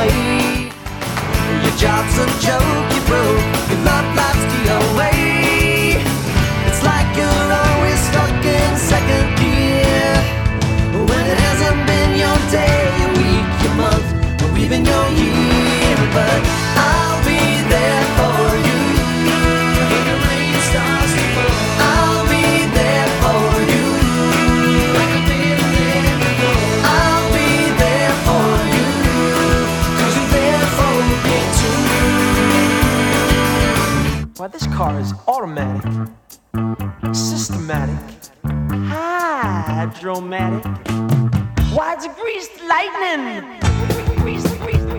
away. Your job's a joke, you broke. Your love life's the away. It's like you're always stuck in second gear. When it hasn't been your day, your week, your month, or even your year. But This car is automatic, systematic, hydromatic. Why it's greased lightning? Greased, greased.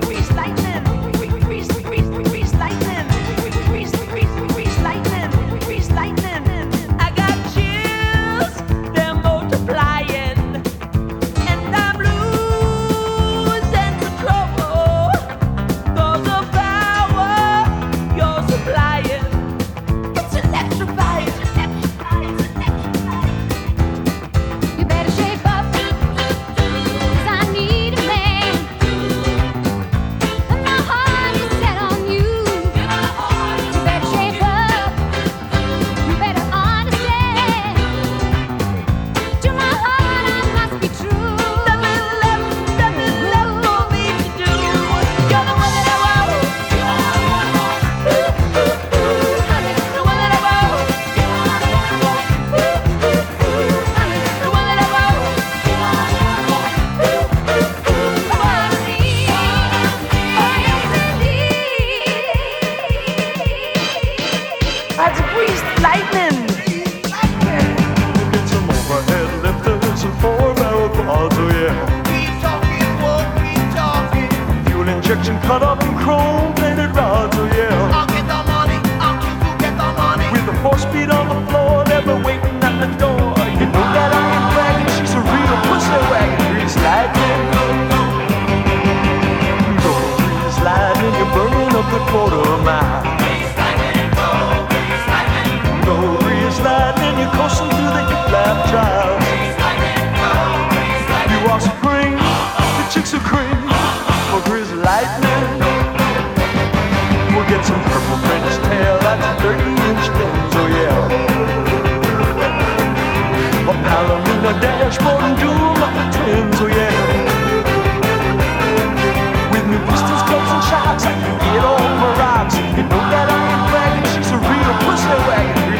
the chicks are cream, for. We'll get some purple French tail, that's a 30 inch oh yeah. A Palomino dashboard and oh yeah. With new pistons, and shocks, I can get rocks. You know that I she's a real pussy.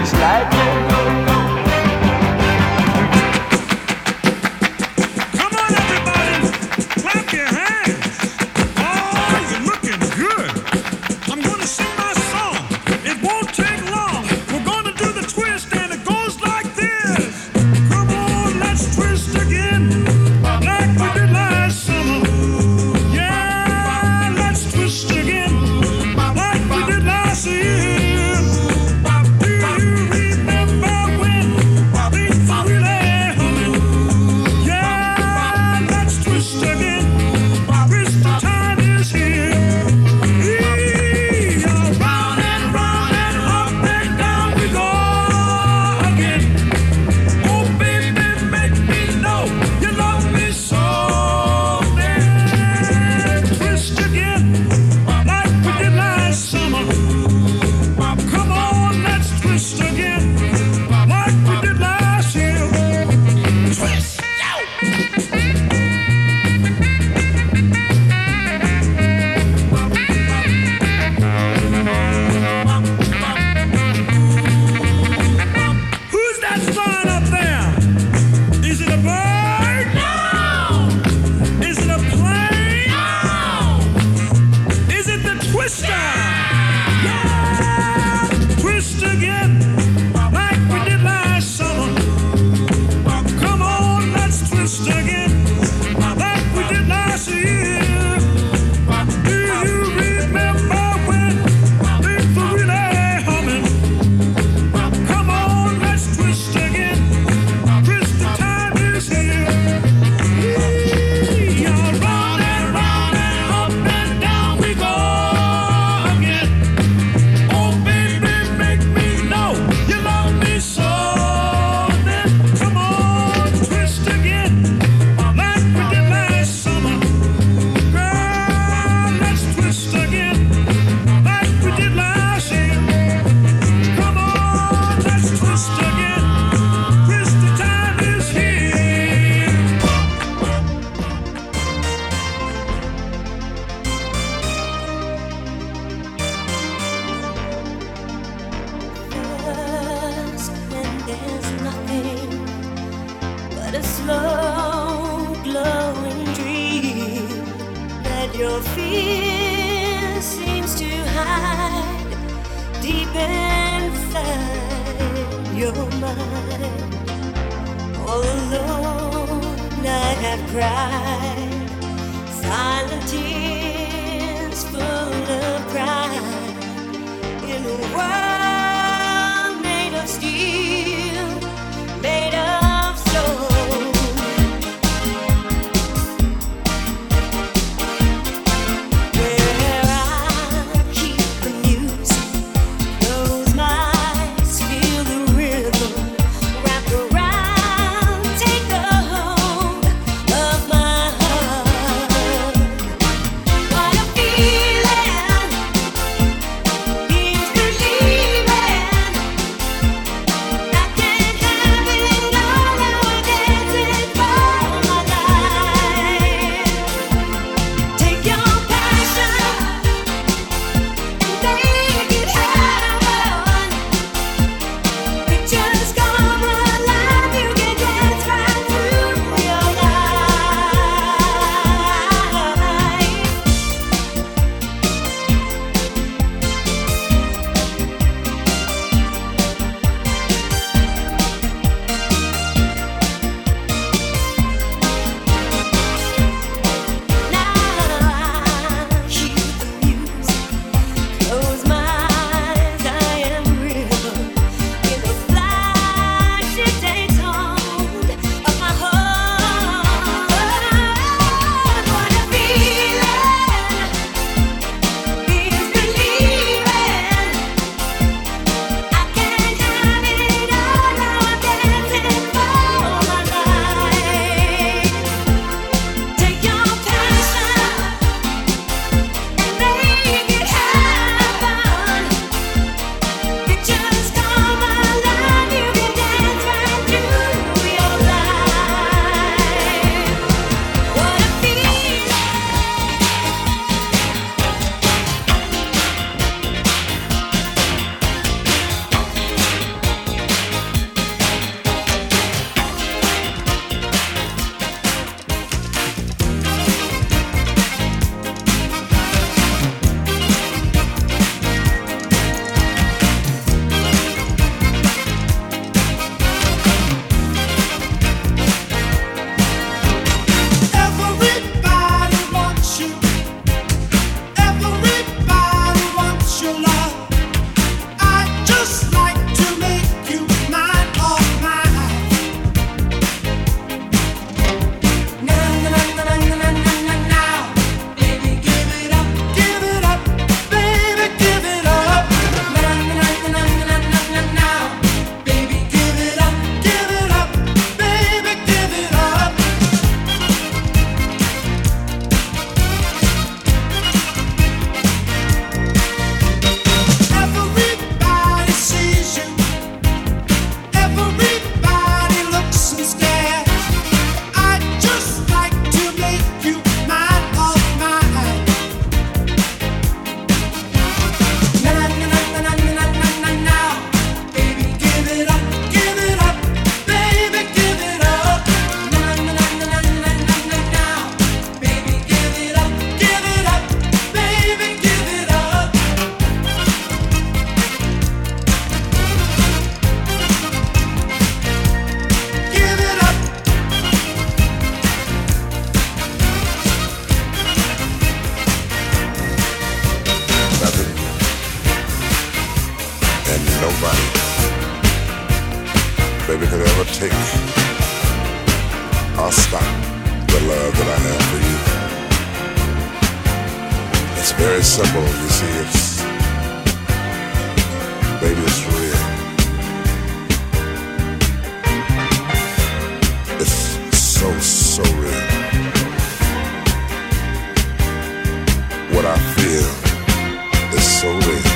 In the